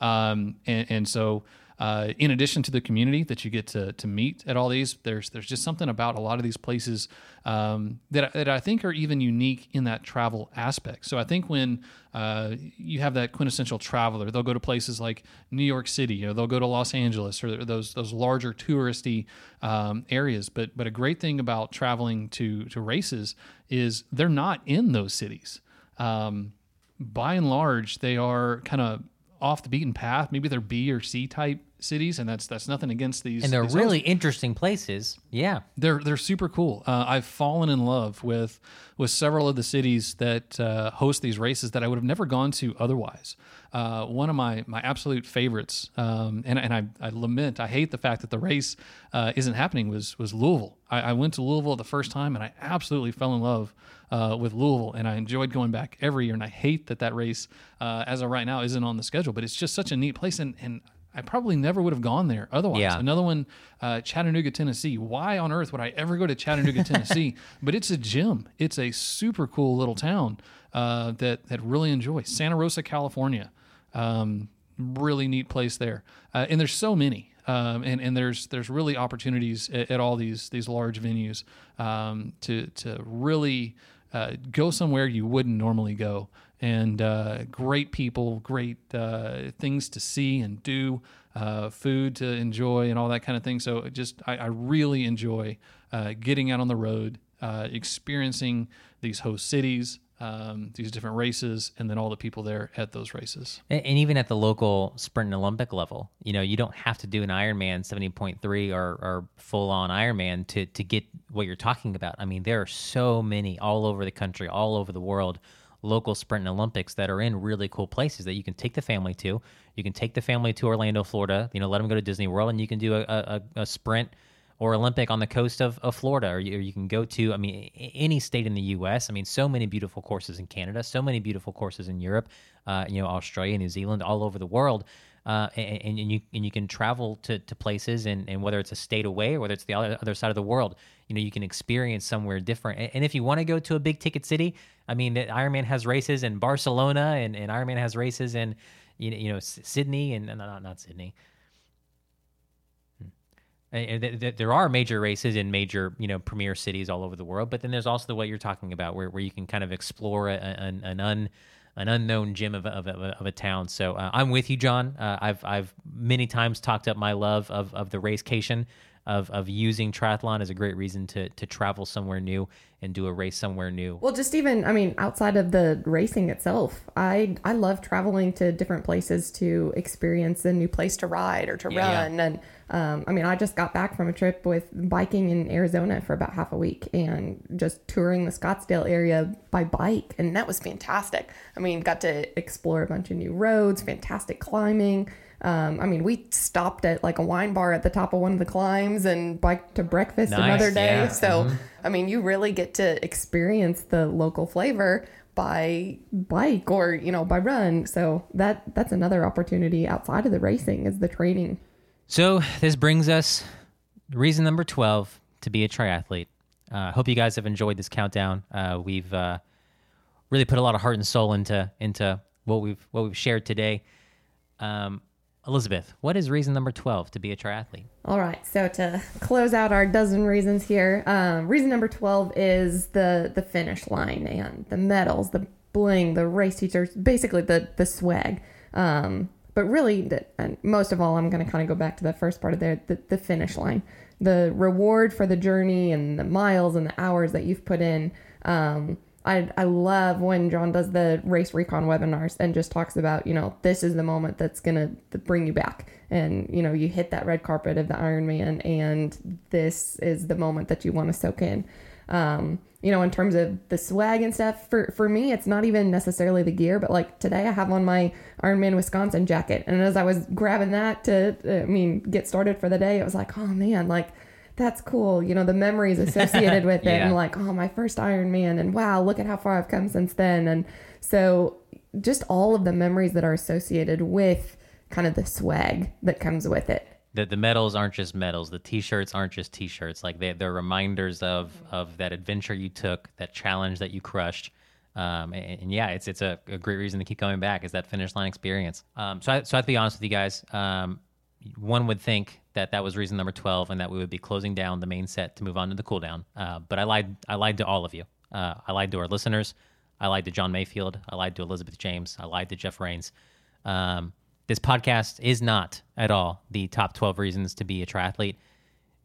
um, and, and so uh, in addition to the community that you get to, to meet at all these, there's there's just something about a lot of these places um, that, that I think are even unique in that travel aspect. So I think when uh, you have that quintessential traveler, they'll go to places like New York City, or they'll go to Los Angeles, or those those larger touristy um, areas. But but a great thing about traveling to to races is they're not in those cities. Um, by and large, they are kind of off the beaten path. Maybe they're B or C type cities, and that's that's nothing against these. And they're these really interesting places. Yeah, they're they're super cool. Uh, I've fallen in love with with several of the cities that uh, host these races that I would have never gone to otherwise. Uh, one of my my absolute favorites, um, and and I, I lament, I hate the fact that the race uh, isn't happening. Was was Louisville? I, I, went to Louisville the first time, and I absolutely fell in love uh, with Louisville, and I enjoyed going back every year. And I hate that that race, uh, as of right now, isn't on the schedule. But it's just such a neat place, and and I probably never would have gone there otherwise. Yeah. Another one, uh, Chattanooga, Tennessee. Why on earth would I ever go to Chattanooga, Tennessee? but it's a gym. It's a super cool little town uh, that that really enjoys Santa Rosa, California. Um, really neat place there, uh, and there's so many. Um, and, and there's there's really opportunities at, at all these these large venues um, to to really uh, go somewhere you wouldn't normally go and uh, great people, great uh, things to see and do, uh, food to enjoy, and all that kind of thing. So just I, I really enjoy uh, getting out on the road, uh, experiencing these host cities. Um, these different races, and then all the people there at those races, and, and, even at the local sprint and Olympic level, you know, you don't have to do an Ironman seventy point three or, or full on Ironman to to get what you're talking about. I mean, there are so many all over the country, all over the world local sprint and Olympics that are in really cool places that you can take the family to. You can take the family to Orlando, Florida. You know, let them go to Disney World, and you can do a, a, a sprint or Olympic on the coast of, of Florida, or you, or you, can go to, I mean, any state in the U.S. I mean, so many beautiful courses in Canada, so many beautiful courses in Europe, uh, you know, Australia, New Zealand, all over the world. Uh, and, and, you and you can travel to, to places, and, and whether it's a state away or whether it's the other, other side of the world, you know, you can experience somewhere different. And, if you want to go to a big ticket city, I mean, Ironman has races in Barcelona, and, and Ironman has races in, you know, you know Sydney, and not not Sydney. Hmm. There are major races in major, you know, premier cities all over the world. But then there's also the way you're talking about, where, where you can kind of explore a, an, an un an unknown gem of a, of a, of a town. So uh, I'm with you, John. Uh, I've I've many times talked up my love of of the racecation of of using triathlon as a great reason to to travel somewhere new and do a race somewhere new. Well, just even I mean, outside of the racing itself, I I love traveling to different places to experience a new place to ride or to Yeah, run. And um, I mean, I just got back from a trip with biking in Arizona for about half a week and just touring the Scottsdale area by bike, and that was fantastic. I mean, got to explore a bunch of new roads, fantastic climbing. Um, I mean, we stopped at like a wine bar at the top of one of the climbs and biked to breakfast Nice, another day. yeah. So, Mm-hmm. I mean, you really get to experience the local flavor by bike or you know by run. So that that's another opportunity outside of the racing is the training. So this brings us reason number twelve to be a triathlete. I uh, hope you guys have enjoyed this countdown. Uh, we've uh, really put a lot of heart and soul into into what we've what we've shared today. Um, Elizabeth, what is reason number twelve to be a triathlete? All right, so to close out our dozen reasons here, um, reason number twelve is the the finish line and the medals, the bling, the race t-shirts, basically the the swag. Um, but really, the, and most of all, I'm going to kind of go back to the first part of there, the, the finish line, the reward for the journey and the miles and the hours that you've put in. Um, I, I love when John does the race recon webinars and just talks about, you know, this is the moment that's going to bring you back. And, you know, you hit that red carpet of the Ironman and this is the moment that you want to soak in. Um, you know, in terms of the swag and stuff, for, for me, it's not even necessarily the gear, but like today I have on my Ironman Wisconsin jacket. And as I was grabbing that to, I mean, get started for the day, it was like, oh man, like, that's cool. You know, the memories associated with it Yeah. and like, oh, my first Ironman and wow, look at how far I've come since then. And so just all of the memories that are associated with kind of the swag that comes with it. the the medals aren't just medals. The T-shirts aren't just T-shirts. Like they they're reminders of of that adventure you took, that challenge that you crushed. Um, and, and yeah, it's it's a, a great reason to keep coming back is that finish line experience. Um, so I, so I have to be honest with you guys. Um, one would think that that was reason number twelve, and that we would be closing down the main set to move on to the cool down. Uh, but I lied. I lied to all of you. Uh, I lied to our listeners. I lied to John Mayfield. I lied to Elizabeth James. I lied to Jeff Rains. Um, this podcast is not at all the top 12 reasons to be a triathlete.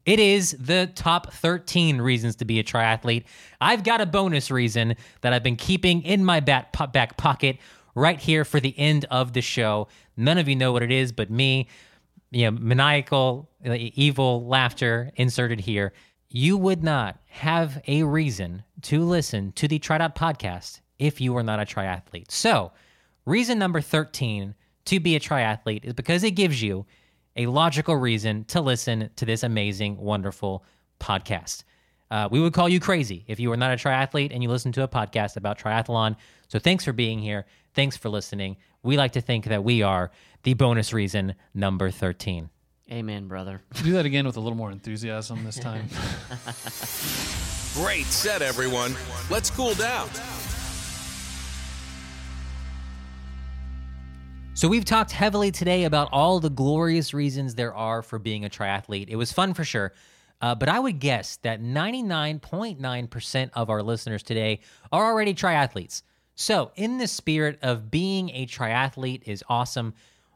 It is the top 13 reasons to be a triathlete. I've got a bonus reason that I've been keeping in my back, back pocket right here for the end of the show. None of you know what it is but me. You know, maniacal, uh, evil laughter inserted here. You would not have a reason to listen to TriDot podcast if you were not a triathlete. So, reason number 13 to be a triathlete is because it gives you a logical reason to listen to this amazing, wonderful podcast. Uh, we would call you crazy if you were not a triathlete and you listened to a podcast about triathlon. So thanks for being here. Thanks for listening. We like to think that we are the bonus reason number 13. Amen, brother. Do that again with a little more enthusiasm this time. Great set, everyone. Let's cool down. So we've talked heavily today about all the glorious reasons there are for being a triathlete. It was fun for sure. Uh, but I would guess that 99.9% of our listeners today are already triathletes. So, in the spirit of being a triathlete is awesome,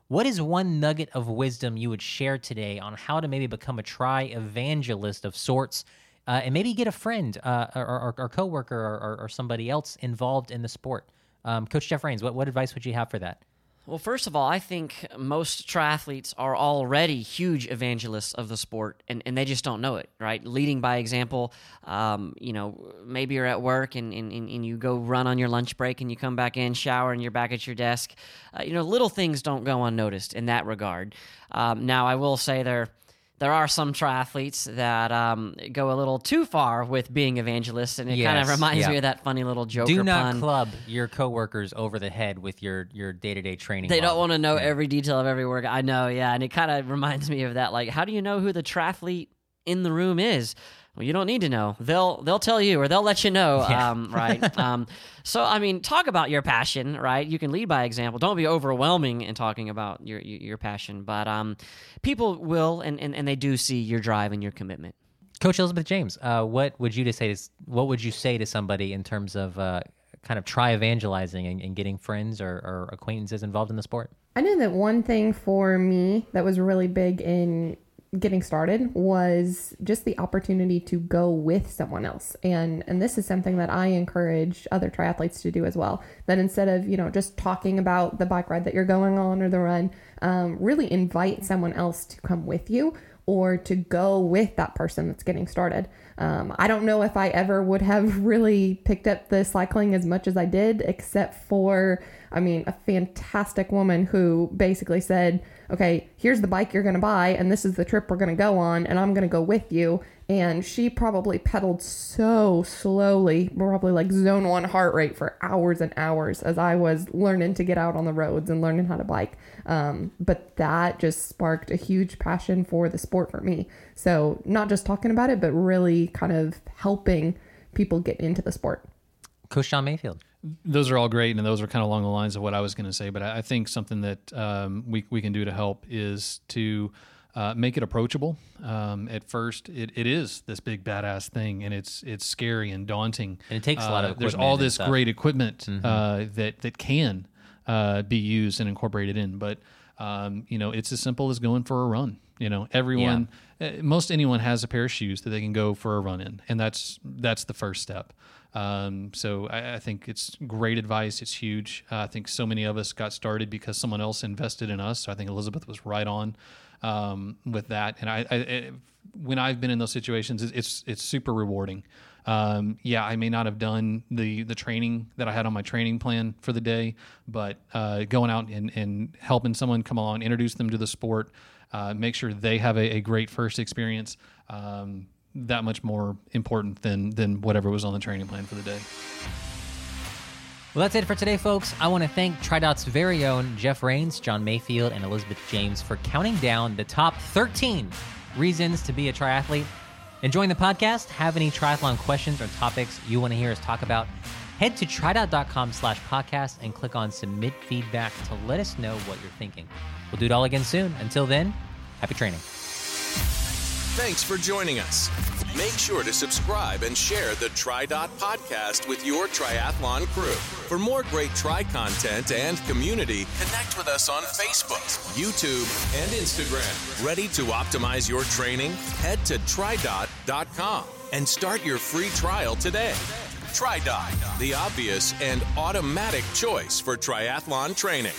what is one nugget of wisdom you would share today on how to maybe become a tri evangelist of sorts uh, and maybe get a friend uh, or, or, or coworker or, or, somebody else involved in the sport? Um, Coach Jeff Rains, what, what advice would you have for that? Well, first of all, I think most triathletes are already huge evangelists of the sport, and, and they just don't know it, right? Leading by example. Um, you know, maybe you're at work and, and, and you go run on your lunch break and you come back in, shower, and you're back at your desk. Uh, you know, little things don't go unnoticed in that regard. Um, now, I will say there. There are some triathletes that um, go a little too far with being evangelists, and it kind of reminds yeah. me of that funny little joke. Do not pun. club your coworkers over the head with your your day to day training. They don't want to know every detail of every work. I know, yeah, and it kind of reminds me of that. Like, how do you know who the triathlete in the room is? Well, you don't need to know. They'll they'll tell you, or they'll let you know. Um, right. um, so, I mean, talk about your passion. Right. You can lead by example. Don't be overwhelming in talking about your your, your passion, but um, people will, and, and and they do see your drive and your commitment. Coach Elizabeth James, uh, what would you to say? To, what would you say to somebody in terms of uh, kind of tri evangelizing and, and getting friends or, or acquaintances involved in the sport? I know that one thing for me that was really big in getting started was just the opportunity to go with someone else. And and this is something that I encourage other triathletes to do as well. That instead of, you know, just talking about the bike ride that you're going on or the run, um, really invite someone else to come with you or to go with that person that's getting started. Um, I don't know if I ever would have really picked up the cycling as much as I did, except for, I mean, a fantastic woman who basically said, okay, here's the bike you're going to buy, and this is the trip we're going to go on, and I'm going to go with you. And she probably pedaled so slowly, probably like zone one heart rate for hours and hours as I was learning to get out on the roads and learning how to bike. Um, but that just sparked a huge passion for the sport for me. So, not just talking about it, but really kind of helping people get into the sport. Coach John Mayfield. Those are all great, and those are kind of along the lines of what I was going to say. But I think something that um, we we can do to help is to uh, make it approachable. Um, at first, it, it is this big badass thing, and it's it's scary and daunting. And it takes a lot of Uh, There's all this. Mm-hmm. great equipment uh, that that can uh, be used and incorporated in, but um, you know, it's as simple as going for a run. You know, everyone, uh, most anyone has a pair of shoes that they can go for a run in, and that's that's the first step. Um, so I, I think it's great advice. It's huge. Uh, I think so many of us got started because someone else invested in us. So I think Elizabeth was right on um, with that. And I, I, I, when I've been in those situations, it's it's, it's super rewarding. Um, yeah, I may not have done the the training that I had on my training plan for the day, but uh, going out and, and helping someone come along, introduce them to the sport, uh, make sure they have a, a great first experience. Um, that much more important than than whatever was on the training plan for the day. Well, that's it for today, folks. I want to thank TriDot's very own Jeff Rains, John Mayfield, and Elizabeth James for counting down the top 13 reasons to be a triathlete. Enjoying the podcast? Have any triathlon questions or topics you want to hear us talk about? Head to tridot.com slash podcast and click on submit feedback to let us know what you're thinking. We'll do it all again soon. Until then, happy training. Thanks for joining us. Make sure to subscribe and share the TriDot podcast with your triathlon crew. For more great Tri content and community, connect with us on Facebook, YouTube, and Instagram. Ready to optimize your training? Head to tridot.com and start your free trial today. TriDot, the obvious and automatic choice for triathlon training.